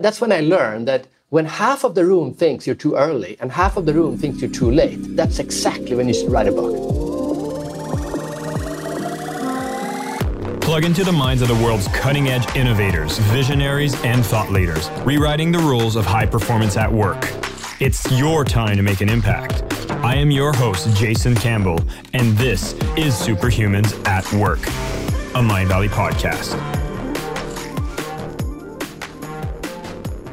That's when I learned that when half of the room thinks you're too early and half of the room thinks you're too late, that's exactly when you should write a book. Plug into the minds of the world's cutting edge innovators, visionaries, and thought leaders, rewriting the rules of high performance at work. It's your time to make an impact. I am your host, Jason Campbell, and this is Superhumans at Work, a Mindvalley podcast.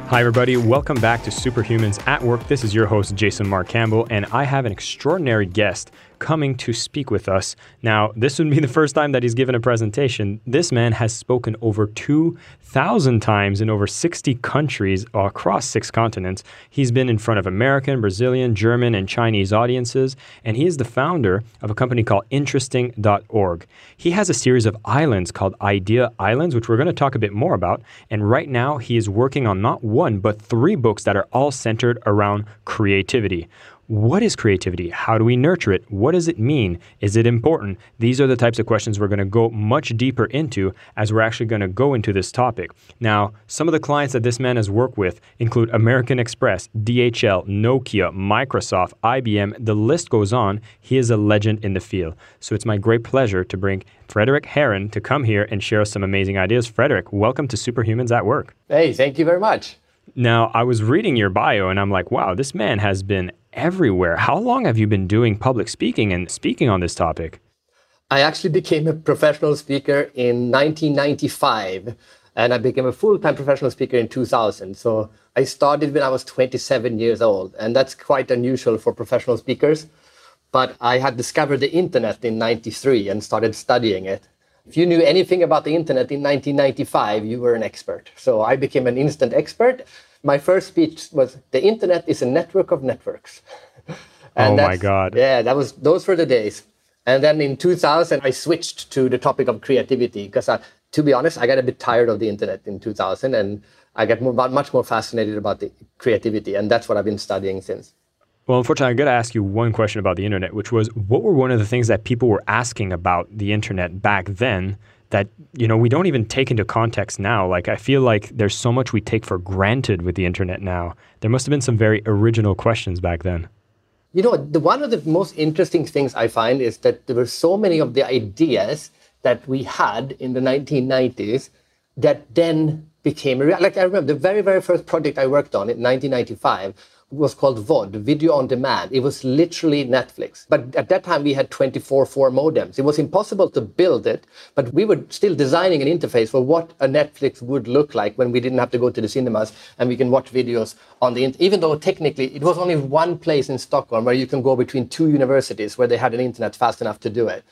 Hi, everybody. Welcome back to Superhumans at Work. This is your host, Jason Mark Campbell, and I have an extraordinary guest coming to speak with us. Now, this would be the first time that he's given a presentation. This man has spoken over 2,000 times in over 60 countries across six continents. He's been in front of American, Brazilian, German, and Chinese audiences, and he is the founder of a company called Interesting.org. He has a series of islands called Idea Islands, which we're going to talk a bit more about. And right now, he is working on not one, but three books that are all centered around creativity. What is creativity? How do we nurture it? What does it mean? Is it important? These are the types of questions we're going to go much deeper into as we're actually going to go into this topic. Now, some of the clients that this man has worked with include American Express, DHL, Nokia, Microsoft, IBM, the list goes on. He is a legend in the field. So it's my great pleasure to bring Fredrik Härén to come here and share us some amazing ideas. Fredrik, welcome to Superhumans at Work. Hey, thank you very much. Now, I was reading your bio and I'm like, wow, this man has been everywhere. How long have you been doing public speaking and speaking on this topic? I actually became a professional speaker in 1995 and I became a full time professional speaker in 2000. So I started when I was 27 years old, and that's quite unusual for professional speakers. But I had discovered the internet in 93 and started studying it. If you knew anything about the internet in 1995, you were an expert. So I became an instant expert my first speech was the internet is a network of networks. oh my god. Yeah, that was those were the days. And then in 2000 I switched to the topic of creativity because to be honest, I got a bit tired of the internet in 2000 and I got more, much more fascinated about the creativity and that's what I've been studying since. Well, unfortunately, I got to ask you one question about the internet, which was what were one of the things that people were asking about the internet back then that you know we don't even take into context now. Like i feel like there's so much we take for granted with the internet now. There must have been some very original questions back then. You know the, one of the most interesting things i find is that there were so many of the ideas that we had in the 1990s that then became a like i remember the very very first project i worked on in 1995 was called VOD, Video on Demand. It was literally Netflix. But at that time, we had 24-4 modems. It was impossible to build it, but we were still designing an interface for what a Netflix would look like when we didn't have to go to the cinemas and we can watch videos on the internet. Even though technically it was only one place in Stockholm where you can go between two universities where they had an internet fast enough to do it.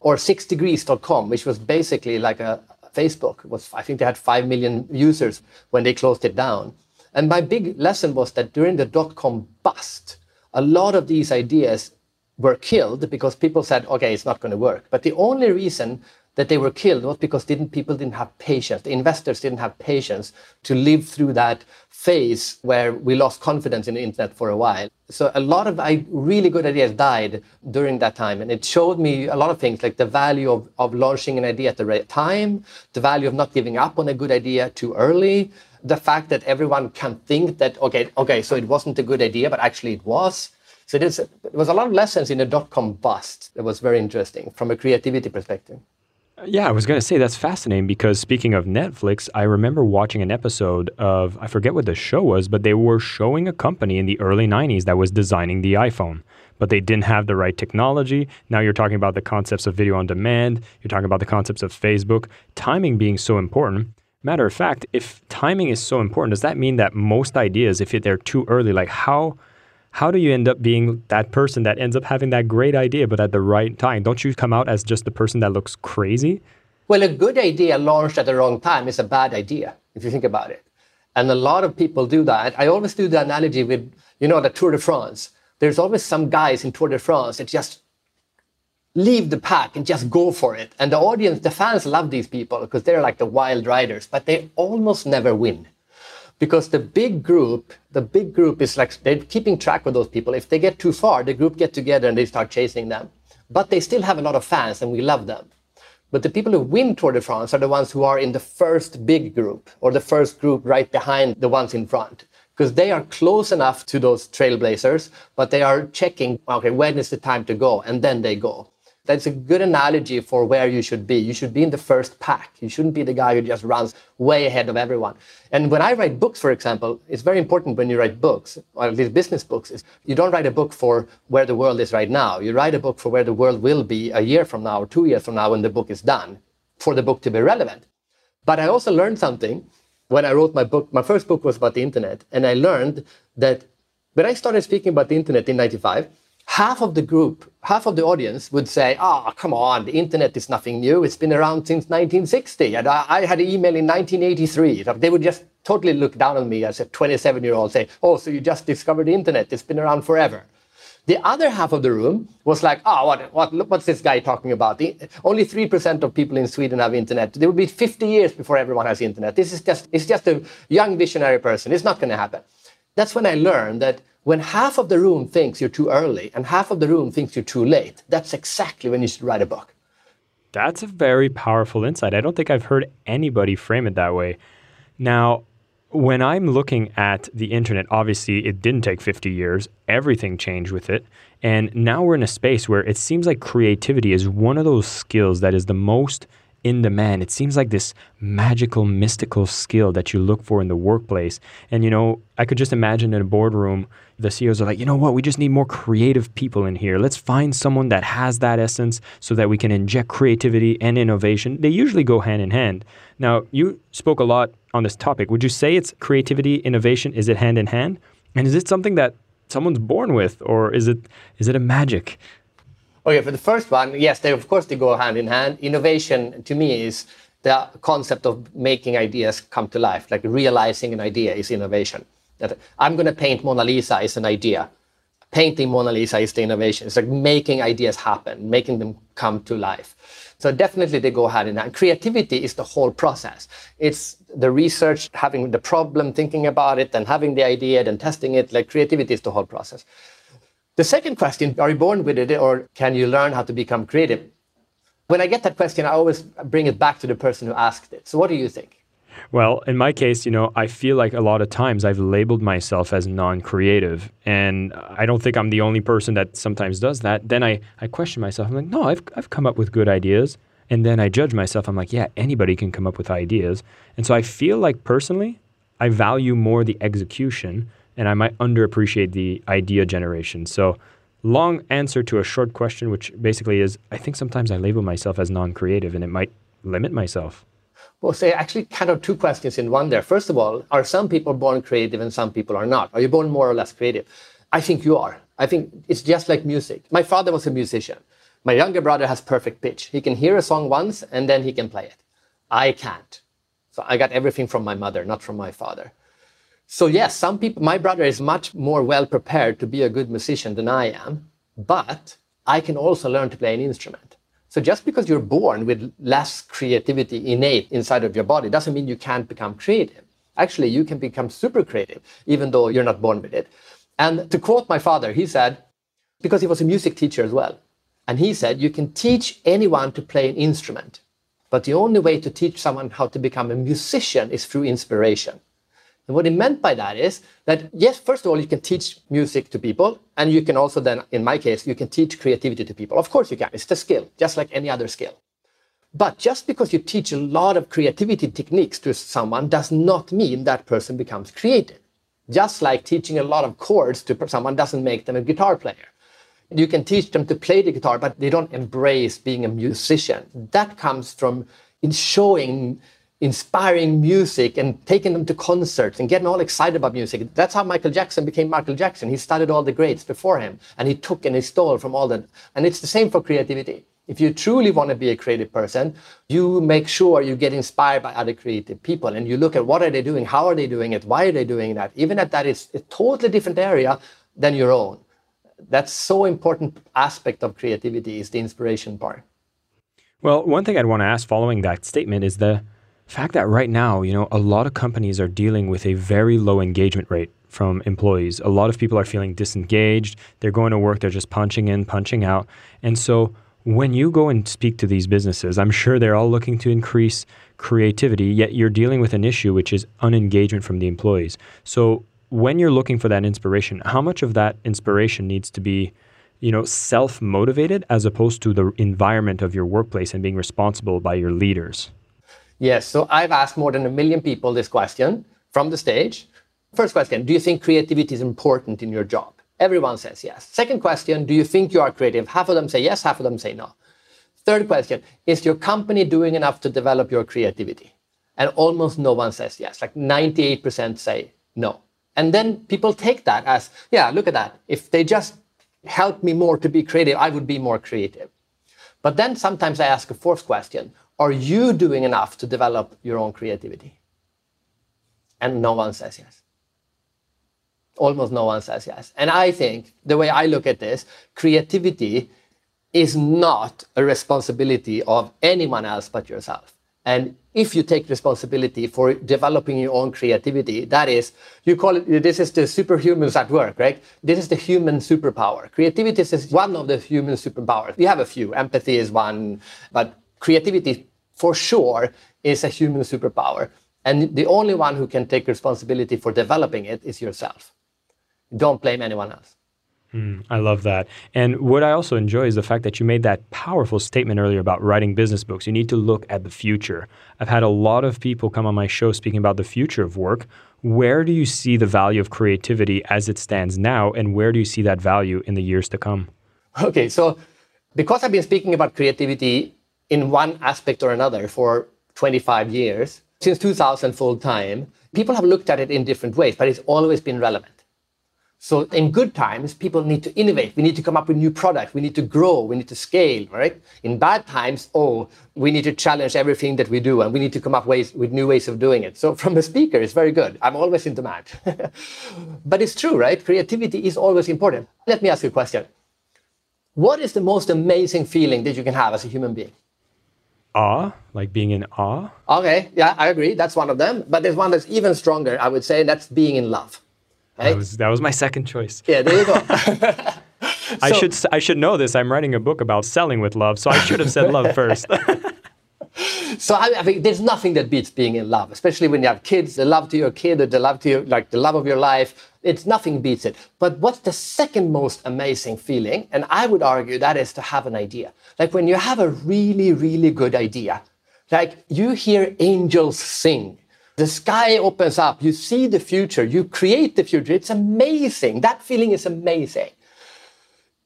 Or 6degrees.com, which was basically like a Facebook. It was I think they had 5 million users when they closed it down. And my big lesson was that during the dot com bust, a lot of these ideas were killed because people said, okay, it's not going to work. But the only reason that they were killed was because didn't people didn't have patience. The investors didn't have patience to live through that phase where we lost confidence in the internet for a while. So a lot of really good ideas died during that time. And it showed me a lot of things like the value of, of launching an idea at the right time, the value of not giving up on a good idea too early, the fact that everyone can think that okay, okay, so it wasn't a good idea, but actually it was. So there was a lot of lessons in the dot com bust that was very interesting from a creativity perspective. Yeah, I was going to say that's fascinating because speaking of Netflix, I remember watching an episode of, I forget what the show was, but they were showing a company in the early 90s that was designing the iPhone, but they didn't have the right technology. Now you're talking about the concepts of video on demand, you're talking about the concepts of Facebook, timing being so important. Matter of fact, if timing is so important, does that mean that most ideas, if they're too early, like how how do you end up being that person that ends up having that great idea but at the right time? Don't you come out as just the person that looks crazy? Well, a good idea launched at the wrong time is a bad idea, if you think about it. And a lot of people do that. I always do the analogy with, you know, the Tour de France. There's always some guys in Tour de France that just leave the pack and just go for it. And the audience, the fans love these people because they're like the wild riders, but they almost never win. Because the big group, the big group is like they're keeping track of those people. If they get too far, the group get together and they start chasing them. But they still have a lot of fans and we love them. But the people who win Tour de France are the ones who are in the first big group or the first group right behind the ones in front because they are close enough to those trailblazers, but they are checking, okay, when is the time to go? And then they go. That's a good analogy for where you should be. You should be in the first pack. You shouldn't be the guy who just runs way ahead of everyone. And when I write books, for example, it's very important when you write books, or at least business books, is you don't write a book for where the world is right now. You write a book for where the world will be a year from now or two years from now when the book is done, for the book to be relevant. But I also learned something when I wrote my book, my first book was about the internet, and I learned that when I started speaking about the internet in 95, half of the group, half of the audience would say, oh, come on, the internet is nothing new. It's been around since 1960. And I, I had an email in 1983. They would just totally look down on me as a 27 year old, say, oh, so you just discovered the internet. It's been around forever. The other half of the room was like, oh, what, what, what's this guy talking about? The, only 3% of people in Sweden have internet. There will be 50 years before everyone has internet. This is just, it's just a young visionary person. It's not going to happen. That's when I learned that when half of the room thinks you're too early and half of the room thinks you're too late, that's exactly when you should write a book. That's a very powerful insight. I don't think I've heard anybody frame it that way. Now, when I'm looking at the internet, obviously it didn't take 50 years. Everything changed with it. And now we're in a space where it seems like creativity is one of those skills that is the most in demand. It seems like this magical, mystical skill that you look for in the workplace. And, you know, I could just imagine in a boardroom, the CEOs are like, you know what, we just need more creative people in here. Let's find someone that has that essence so that we can inject creativity and innovation. They usually go hand in hand. Now, you spoke a lot on this topic. Would you say it's creativity, innovation? Is it hand in hand? And is it something that someone's born with, or is it is it a magic? Okay, for the first one, yes, they of course they go hand in hand. Innovation to me is the concept of making ideas come to life, like realizing an idea is innovation. That I'm going to paint Mona Lisa is an idea. Painting Mona Lisa is the innovation. It's like making ideas happen, making them come to life. So definitely they go hand in hand. Creativity is the whole process. It's the research, having the problem, thinking about it, and having the idea, then testing it. Like creativity is the whole process. The second question, are you born with it or can you learn how to become creative? When I get that question, I always bring it back to the person who asked it. So what do you think? Well, in my case, you know, I feel like a lot of times I've labeled myself as non-creative, and I don't think I'm the only person that sometimes does that. Then I, I question myself. I'm like, no, I've I've come up with good ideas, and then I judge myself. I'm like, yeah, anybody can come up with ideas, and so I feel like personally, I value more the execution, and I might underappreciate the idea generation. So. Long answer to a short question, which basically is I think sometimes I label myself as non creative and it might limit myself. Well, say actually kind of two questions in one there. First of all, are some people born creative and some people are not? Are you born more or less creative? I think you are. I think it's just like music. My father was a musician. My younger brother has perfect pitch. He can hear a song once and then he can play it. I can't. So I got everything from my mother, not from my father. So yes, some people, my brother is much more well prepared to be a good musician than I am, but I can also learn to play an instrument. So just because you're born with less creativity innate inside of your body doesn't mean you can't become creative. Actually, you can become super creative, even though you're not born with it. And to quote my father, he said, because he was a music teacher as well, and he said, you can teach anyone to play an instrument, but the only way to teach someone how to become a musician is through inspiration. And what he meant by that is that, yes, first of all, you can teach music to people. And you can also then, in my case, you can teach creativity to people. Of course you can. It's a skill, just like any other skill. But just because you teach a lot of creativity techniques to someone does not mean that person becomes creative. Just like teaching a lot of chords to someone doesn't make them a guitar player. You can teach them to play the guitar, but they don't embrace being a musician. That comes from in showing inspiring music and taking them to concerts and getting all excited about music. That's how Michael Jackson became Michael Jackson. He studied all the greats before him and he took and he stole from all that. And it's the same for creativity. If you truly want to be a creative person, you make sure you get inspired by other creative people and you look at what are they doing, how are they doing it, why are they doing that, even if that is a totally different area than your own. That's so important aspect of creativity is the inspiration part. Well, one thing I'd want to ask following that statement is the fact that right now, you know, a lot of companies are dealing with a very low engagement rate from employees. A lot of people are feeling disengaged. They're going to work, they're just punching in, punching out. And so, When you go and speak to these businesses, I'm sure they're all looking to increase creativity, yet you're dealing with an issue which is unengagement from the employees. So when you're looking for that inspiration, how much of that inspiration needs to be, you know, self-motivated as opposed to the environment of your workplace and being responsible by your leaders? Yes, so I've asked more than a million people this question from the stage. First question, do you think creativity is important in your job? Everyone says yes. Second question, do you think you are creative? Half of them say yes, half of them say no. Third question, is your company doing enough to develop your creativity? And almost no one says yes. Like 98% say no. And then people take that as, yeah, look at that. If they just help me more to be creative, I would be more creative. But then sometimes I ask a fourth question Are you doing enough to develop your own creativity? And no one says yes. Almost no one says yes. And I think the way I look at this, creativity is not a responsibility of anyone else but yourself. And if you take responsibility for developing your own creativity, that is, you call it, this is the superhumans at work, right? This is the human superpower. Creativity is one of the human superpowers. We have a few. Empathy is one, but creativity for sure is a human superpower. And the only one who can take responsibility for developing it is yourself. Don't blame anyone else. Mm, I love that. And what I also enjoy is the fact that you made that powerful statement earlier about writing business books. You need to look at the future. I've had a lot of people come on my show speaking about the future of work. Where do you see the value of creativity as it stands now, and where do you see that value in the years to come? Okay, so because I've been speaking about creativity in one aspect or another for 25 years, since 2000 full time, people have looked at it in different ways, but it's always been relevant. So in good times, people need to innovate. We need to come up with new products. We need to grow. We need to scale, right? In bad times, oh, we need to challenge everything that we do and we need to come up ways, with new ways of doing it. So from a speaker, it's very good. I'm always in demand. but it's true, right? Creativity is always important. Let me ask you a question. What is the most amazing feeling that you can have as a human being? Awe, like being in awe. Okay, yeah, I agree. That's one of them. But there's one that's even stronger, I would say, and that's being in love. That was that was my second choice. Yeah, there you go. I should I should know this. I'm writing a book about selling with love, so I should have said love first. so I, I think there's nothing that beats being in love, especially when you have kids. The love to your kid, the love to your, like the love of your life. It's nothing beats it. But what's the second most amazing feeling? And I would argue that is to have an idea. Like when you have a really, really good idea, like you hear angels sing the sky opens up, you see the future, you create the future. It's amazing. That feeling is amazing.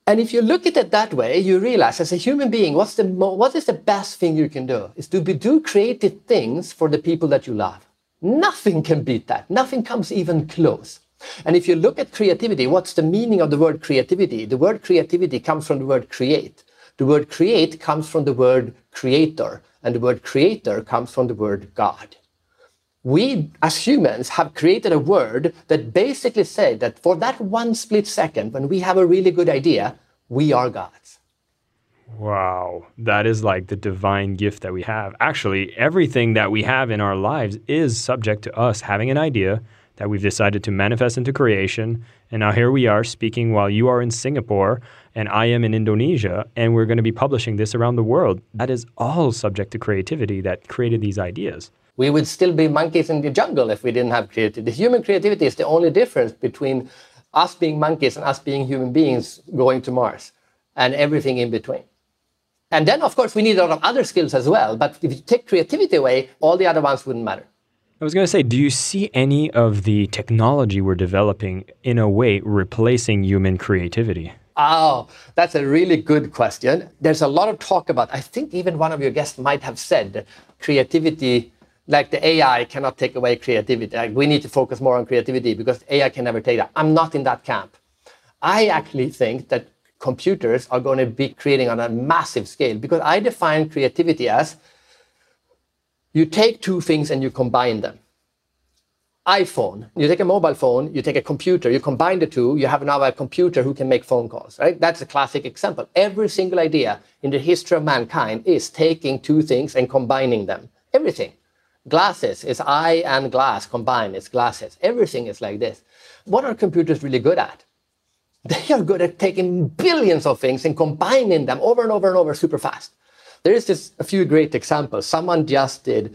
And if you look at it that way, you realize as a human being, what's the what is the best thing you can do? Is to be, do creative things for the people that you love. Nothing can beat that. Nothing comes even close. And if you look at creativity, what's the meaning of the word creativity? The word creativity comes from the word create. The word create comes from the word creator, and the word creator comes from the word God we as humans have created a word that basically said that for that one split second when we have a really good idea we are gods wow that is like the divine gift that we have actually everything that we have in our lives is subject to us having an idea that we've decided to manifest into creation and now here we are speaking while you are in singapore and i am in indonesia and we're going to be publishing this around the world that is all subject to creativity that created these ideas we would still be monkeys in the jungle if we didn't have creativity. The human creativity is the only difference between us being monkeys and us being human beings going to Mars and everything in between. And then, of course, we need a lot of other skills as well. But if you take creativity away, all the other ones wouldn't matter. I was going to say, do you see any of the technology we're developing in a way replacing human creativity? Oh, that's a really good question. There's a lot of talk about, I think even one of your guests might have said creativity like the AI cannot take away creativity. Like we need to focus more on creativity because AI can never take that. I'm not in that camp. I actually think that computers are going to be creating on a massive scale because I define creativity as you take two things and you combine them. iPhone, you take a mobile phone, you take a computer, you combine the two, you have now a computer who can make phone calls, right? That's a classic example. Every single idea in the history of mankind is taking two things and combining them. Everything. Glasses is eye and glass combined, it's glasses. Everything is like this. What are computers really good at? They are good at taking billions of things and combining them over and over and over super fast. There is just a few great examples. Someone just did,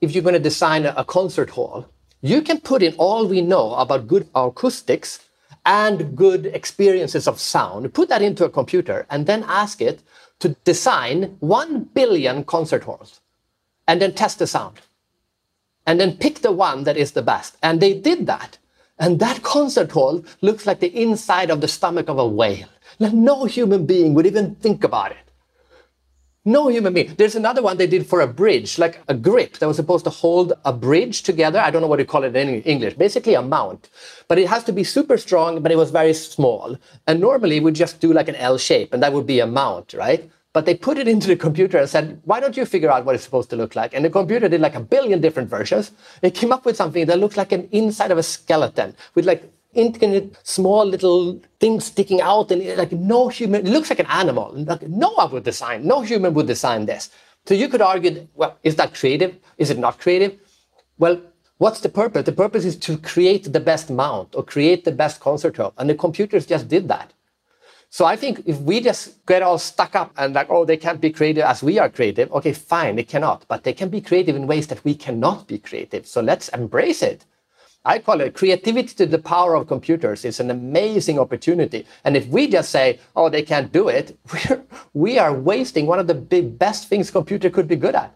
if you're going to design a, concert hall, you can put in all we know about good acoustics and good experiences of sound, put that into a computer, and then ask it to design 1 billion concert halls and then test the sound. And then pick the one that is the best. And they did that. And that concert hall looks like the inside of the stomach of a whale. Like no human being would even think about it. No human being. There's another one they did for a bridge, like a grip that was supposed to hold a bridge together. I don't know what you call it in English. Basically a mount. But it has to be super strong, but it was very small. And normally we just do like an L shape, and that would be a mount, right? But they put it into the computer and said, why don't you figure out what it's supposed to look like? And the computer did like a billion different versions. It came up with something that looked like an inside of a skeleton with like intricate, small little things sticking out, and like no human. It looks like an animal. Like no one would design. No human would design this. So you could argue, well, is that creative? Is it not creative? Well, what's the purpose? The purpose is to create the best mount or create the best concert hall, and the computers just did that. So I think if we just get all stuck up and like, oh, they can't be creative as we are creative, okay, fine, they cannot. But they can be creative in ways that we cannot be creative. So let's embrace it. I call it creativity to the power of computers is an amazing opportunity. And if we just say, oh, they can't do it, we're, we are wasting one of the big, best things computer could be good at.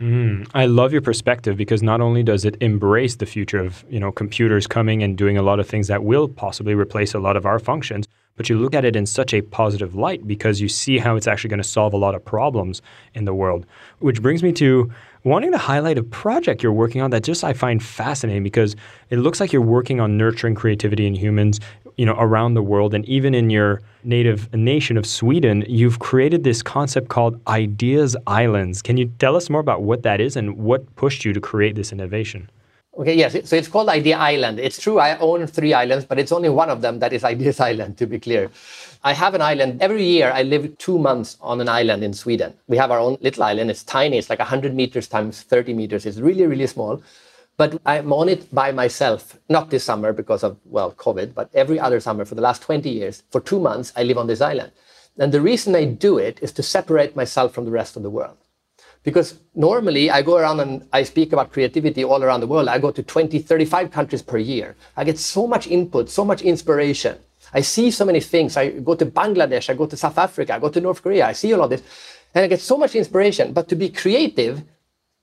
Mm, I love your perspective because not only does it embrace the future of you know computers coming and doing a lot of things that will possibly replace a lot of our functions, but you look at it in such a positive light because you see how it's actually going to solve a lot of problems in the world. Which brings me to wanting to highlight a project you're working on that just I find fascinating because it looks like you're working on nurturing creativity in humans, you know, around the world and even in your native nation of Sweden, you've created this concept called Ideas Islands. Can you tell us more about what that is and what pushed you to create this innovation? Okay, yes. So it's called Idea Island. It's true, I own three islands, but it's only one of them that is Ideas Island, to be clear. I have an island. Every year, I live two months on an island in Sweden. We have our own little island. It's tiny. It's like 100 meters times 30 meters. It's really, really small. But I'm on it by myself, not this summer because of, well, COVID, but every other summer for the last 20 years. For two months, I live on this island. And the reason I do it is to separate myself from the rest of the world. Because normally I go around and I speak about creativity all around the world. I go to 20, 35 countries per year. I get so much input, so much inspiration. I see so many things. I go to Bangladesh, I go to South Africa, I go to North Korea, I see all of this. And I get so much inspiration. But to be creative,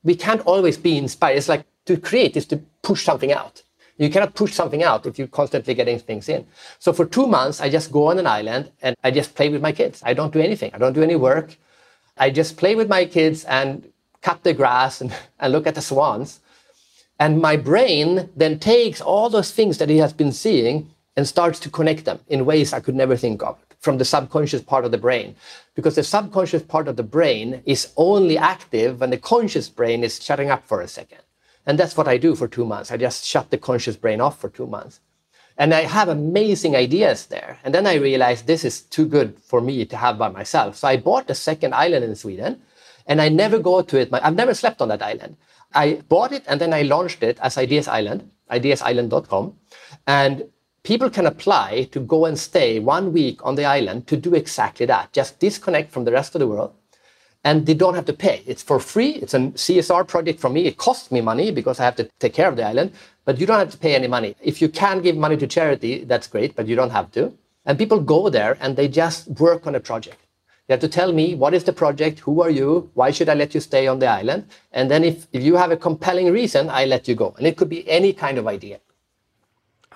we can't always be inspired. It's like to create is to push something out. You cannot push something out if you're constantly getting things in. So for two months, I just go on an island and I just play with my kids. I don't do anything. I don't do any work. I just play with my kids and cut the grass and, and look at the swans. And my brain then takes all those things that he has been seeing and starts to connect them in ways I could never think of from the subconscious part of the brain. Because the subconscious part of the brain is only active when the conscious brain is shutting up for a second. And that's what I do for two months. I just shut the conscious brain off for two months. And I have amazing ideas there. And then I realized this is too good for me to have by myself. So I bought a second island in Sweden and I never go to it. I've never slept on that island. I bought it and then I launched it as Ideas Island, ideasisland.com. And people can apply to go and stay one week on the island to do exactly that. Just disconnect from the rest of the world. And they don't have to pay. It's for free. It's a CSR project for me. It costs me money because I have to take care of the island but you don't have to pay any money. If you can give money to charity, that's great, but you don't have to. And people go there and they just work on a project. They have to tell me what is the project, who are you, why should I let you stay on the island? And then if, if you have a compelling reason, I let you go. And it could be any kind of idea.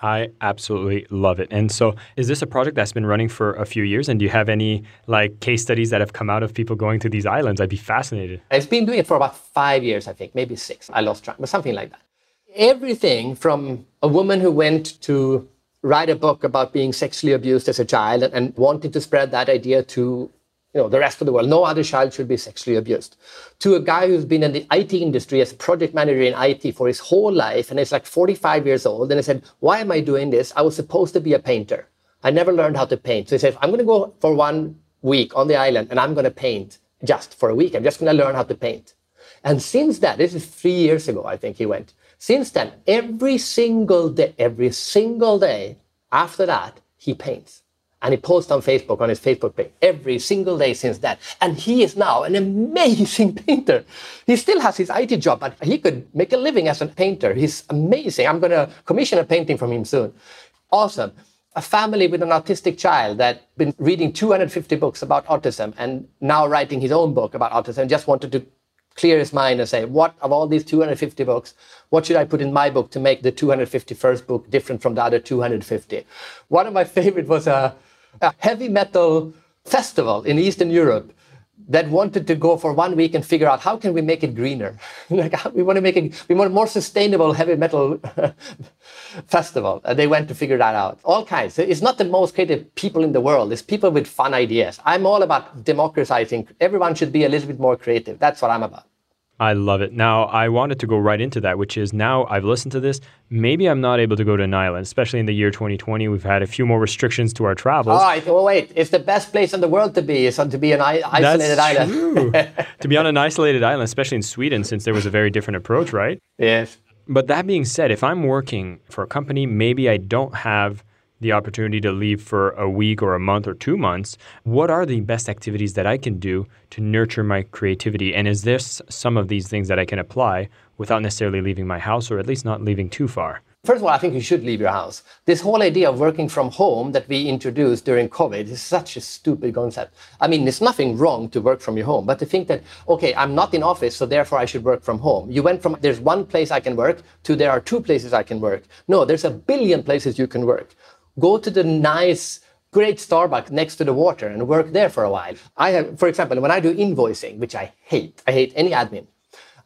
I absolutely love it. And so, is this a project that's been running for a few years? And do you have any like case studies that have come out of people going to these islands? I'd be fascinated. I've been doing it for about five years, I think, maybe six. I lost track, but something like that everything from a woman who went to write a book about being sexually abused as a child and, wanting to spread that idea to you know, the rest of the world. No other child should be sexually abused. To a guy who's been in the IT industry as project manager in IT for his whole life and he's like 45 years old. And he said, Why am I doing this? I was supposed to be a painter. I never learned how to paint. So he said, I'm going to go for one week on the island and I'm going to paint just for a week. I'm just going to learn how to paint. And since that, this is three years ago, I think he went. Since then, every single day, every single day after that, he paints. And he posts on Facebook, on his Facebook page, every single day since that. And he is now an amazing painter. He still has his IT job, but he could make a living as a painter. He's amazing. I'm going to commission a painting from him soon. Awesome. A family with an autistic child that been reading 250 books about autism and now writing his own book about autism, just wanted to clear his mind and say, what of all these 250 books, what should I put in my book to make the 251st book different from the other 250? One of my favorite was a a heavy metal festival in Eastern Europe that wanted to go for one week and figure out how can we make it greener. Like we want to make it we want a more sustainable heavy metal festival. And they went to figure that out. All kinds. It's not the most creative people in the world. It's people with fun ideas. I'm all about democratizing. Everyone should be a little bit more creative. That's what i'm about I love it. Now, I wanted to go right into that, which is now I've listened to this. Maybe I'm not able to go to an island, especially in the year 2020. We've had a few more restrictions to our travels. All right. Well, wait. It's the best place in the world to be, is to be an isolated That's island. True. to be on an isolated island, especially in Sweden, since there was a very different approach, right? Yes. But that being said, if I'm working for a company, maybe I don't have the opportunity to leave for a week or a month or two months, what are the best activities that I can do to nurture my creativity? And is this some of these things that I can apply without necessarily leaving my house or at least not leaving too far? First of all, I think you should leave your house. This whole idea of working from home that we introduced during COVID is such a stupid concept. I mean, there's nothing wrong to work from your home, but to think that, okay, I'm not in office, so therefore I should work from home. You went from there's one place I can work to there are two places I can work. No, there's a billion places you can work go to the nice great Starbucks next to the water and work there for a while. I have, for example, when I do invoicing, which I hate, I hate any admin.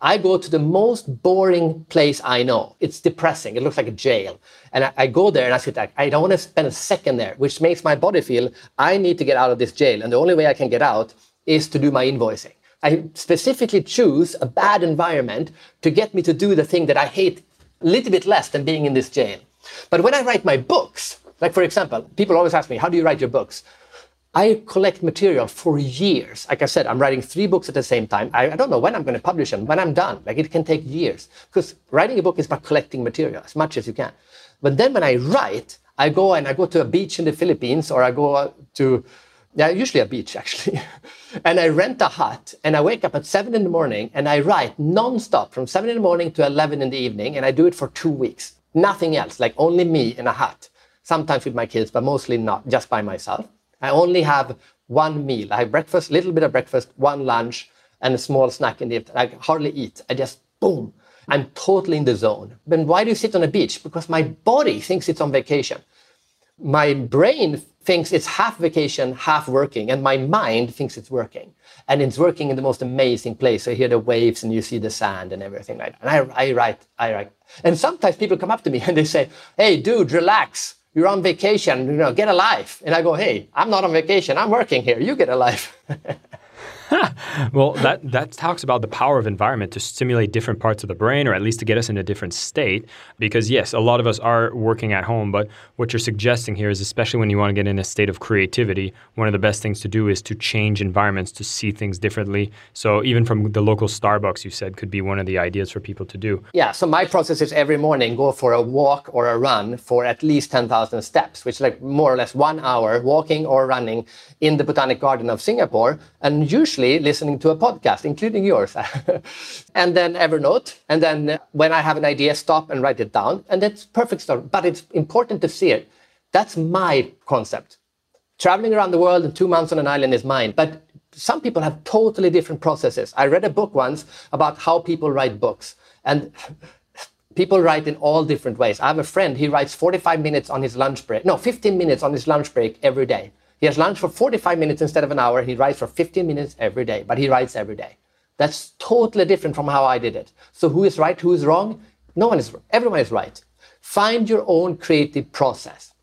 I go to the most boring place I know. It's depressing. It looks like a jail. And I, I go there and I sit like, I don't want to spend a second there, which makes my body feel I need to get out of this jail. And the only way I can get out is to do my invoicing. I specifically choose a bad environment to get me to do the thing that I hate a little bit less than being in this jail. But when I write my books, like, for example, people always ask me, how do you write your books? I collect material for years. Like I said, I'm writing three books at the same time. I, I, don't know when I'm going to publish them, when I'm done. Like it can take years because writing a book is about collecting material as much as you can. But then when I write, I go and I go to a beach in the Philippines or I go to, yeah, usually a beach actually. and I rent a hut and I wake up at seven in the morning and I write nonstop from seven in the morning to 11 in the evening. And I do it for two weeks. Nothing else, like only me in a hut sometimes with my kids, but mostly not, just by myself. I only have one meal. I have breakfast, little bit of breakfast, one lunch, and a small snack in the evening. I hardly eat. I just boom. I'm totally in the zone. Then why do you sit on a beach? Because my body thinks it's on vacation. My brain thinks it's half vacation, half working, and my mind thinks it's working. And it's working in the most amazing place. So you hear the waves and you see the sand and everything like that. And I, I write, I write. And sometimes people come up to me and they say, Hey, dude, relax you're on vacation, you know, get a life. And I go, hey, I'm not on vacation. I'm working here. You get a life. well, that that talks about the power of environment to stimulate different parts of the brain, or at least to get us in a different state. Because yes, a lot of us are working at home, but what you're suggesting here is, especially when you want to get in a state of creativity, one of the best things to do is to change environments to see things differently. So even from the local Starbucks, you said could be one of the ideas for people to do. Yeah. So my process is every morning go for a walk or a run for at least ten thousand steps, which is like more or less one hour walking or running in the Botanic Garden of Singapore, and usually listening to a podcast, including yours. and then Evernote. And then uh, when I have an idea, stop and write it down. And that's perfect stuff. But it's important to see it. That's my concept. Traveling around the world in two months on an island is mine. But some people have totally different processes. I read a book once about how people write books. And people write in all different ways. I have a friend, he writes 45 minutes on his lunch break. No, 15 minutes on his lunch break every day. He has lunch for 45 minutes instead of an hour. He writes for 15 minutes every day, but he writes every day. That's totally different from how I did it. So who is right, who is wrong? No one is everyone is right. Find your own creative process.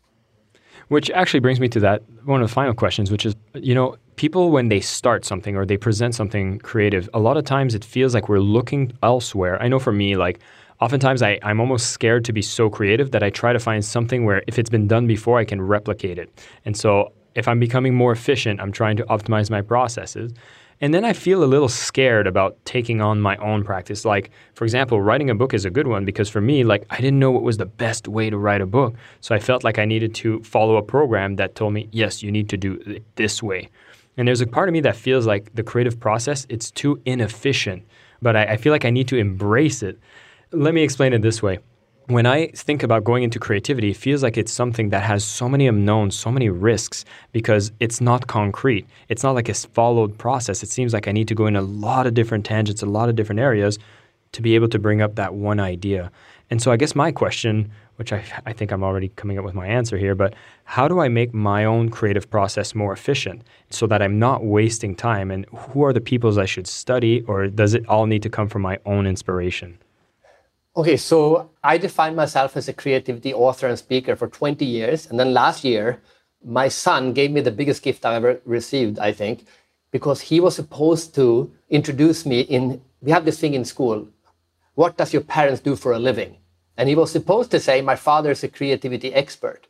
Which actually brings me to that one of the final questions, which is, you know, people when they start something or they present something creative, a lot of times it feels like we're looking elsewhere. I know for me, like oftentimes I, I'm almost scared to be so creative that I try to find something where if it's been done before, I can replicate it. And so if I'm becoming more efficient, I'm trying to optimize my processes. And then I feel a little scared about taking on my own practice. Like, for example, writing a book is a good one because for me, like, I didn't know what was the best way to write a book. So I felt like I needed to follow a program that told me, yes, you need to do it this way. And there's a part of me that feels like the creative process, it's too inefficient, but I, I feel like I need to embrace it. Let me explain it this way when I think about going into creativity, it feels like it's something that has so many unknowns, so many risks, because it's not concrete. It's not like a followed process. It seems like I need to go in a lot of different tangents, a lot of different areas to be able to bring up that one idea. And so I guess my question, which I, I think I'm already coming up with my answer here, but how do I make my own creative process more efficient so that I'm not wasting time? And who are the peoples I should study, or does it all need to come from my own inspiration? Okay, so I defined myself as a creativity author and speaker for 20 years. And then last year, my son gave me the biggest gift I've ever received, I think, because he was supposed to introduce me in, we have this thing in school. What does your parents do for a living? And he was supposed to say, my father is a creativity expert.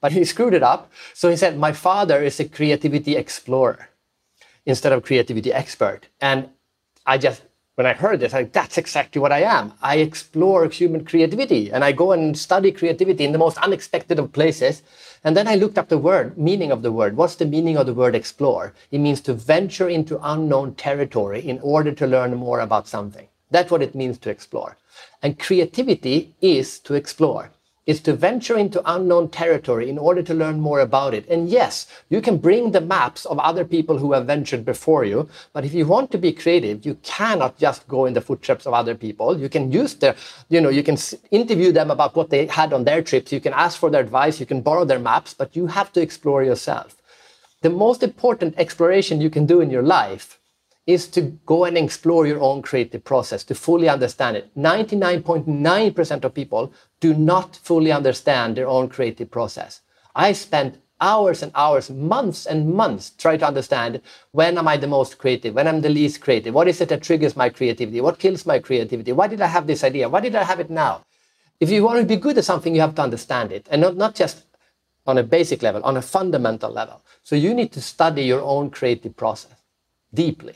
But he screwed it up. So he said, my father is a creativity explorer instead of creativity expert. And I just when I heard this, I that's exactly what I am. I explore human creativity and I go and study creativity in the most unexpected of places. And then I looked up the word, meaning of the word. What's the meaning of the word explore? It means to venture into unknown territory in order to learn more about something. That's what it means to explore. And creativity is to explore is to venture into unknown territory in order to learn more about it. And yes, you can bring the maps of other people who have ventured before you, but if you want to be creative, you cannot just go in the footsteps of other people. You can use their, you know, you can interview them about what they had on their trips. You can ask for their advice. You can borrow their maps, but you have to explore yourself. The most important exploration you can do in your life is to go and explore your own creative process to fully understand it. 99.9% of people do not fully understand their own creative process. I spent hours and hours, months and months trying to understand when am I the most creative, when I'm the least creative, what is it that triggers my creativity, what kills my creativity, why did I have this idea, why did I have it now? If you want to be good at something, you have to understand it, and not, not just on a basic level, on a fundamental level. So you need to study your own creative process deeply.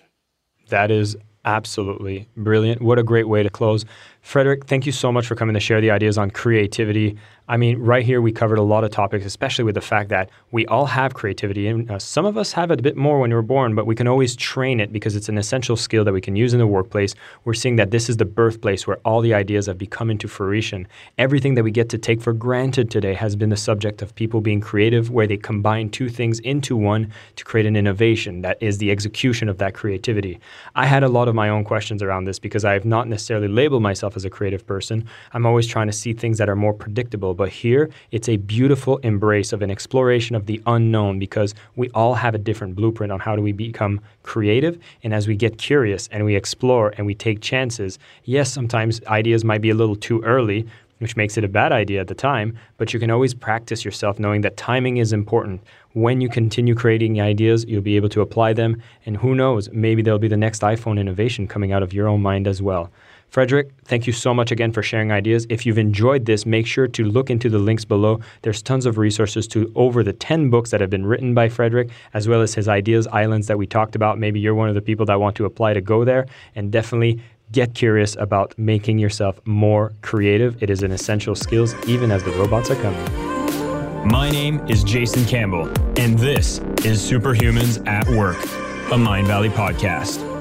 That is absolutely brilliant. What a great way to close. Fredrik, thank you so much for coming to share the ideas on creativity. I mean, right here we covered a lot of topics, especially with the fact that we all have creativity, and uh, some of us have it a bit more when we are born, but we can always train it because it's an essential skill that we can use in the workplace. We're seeing that this is the birthplace where all the ideas have become into fruition. Everything that we get to take for granted today has been the subject of people being creative, where they combine two things into one to create an innovation that is the execution of that creativity. I had a lot of my own questions around this because I have not necessarily labeled myself as a creative person. I'm always trying to see things that are more predictable but here it's a beautiful embrace of an exploration of the unknown because we all have a different blueprint on how do we become creative. And as we get curious and we explore and we take chances, yes, sometimes ideas might be a little too early, which makes it a bad idea at the time, but you can always practice yourself knowing that timing is important. When you continue creating ideas, you'll be able to apply them, and who knows, maybe there'll be the next iPhone innovation coming out of your own mind as well. Fredrik, thank you so much again for sharing ideas. If you've enjoyed this, make sure to look into the links below. There's tons of resources to over the 10 books that have been written by Fredrik, as well as his ideas islands that we talked about. Maybe you're one of the people that want to apply to go there, and definitely get curious about making yourself more creative. It is an essential skills even as the robots are coming. My name is Jason Campbell, and this is Superhumans at Work, a Mindvalley podcast.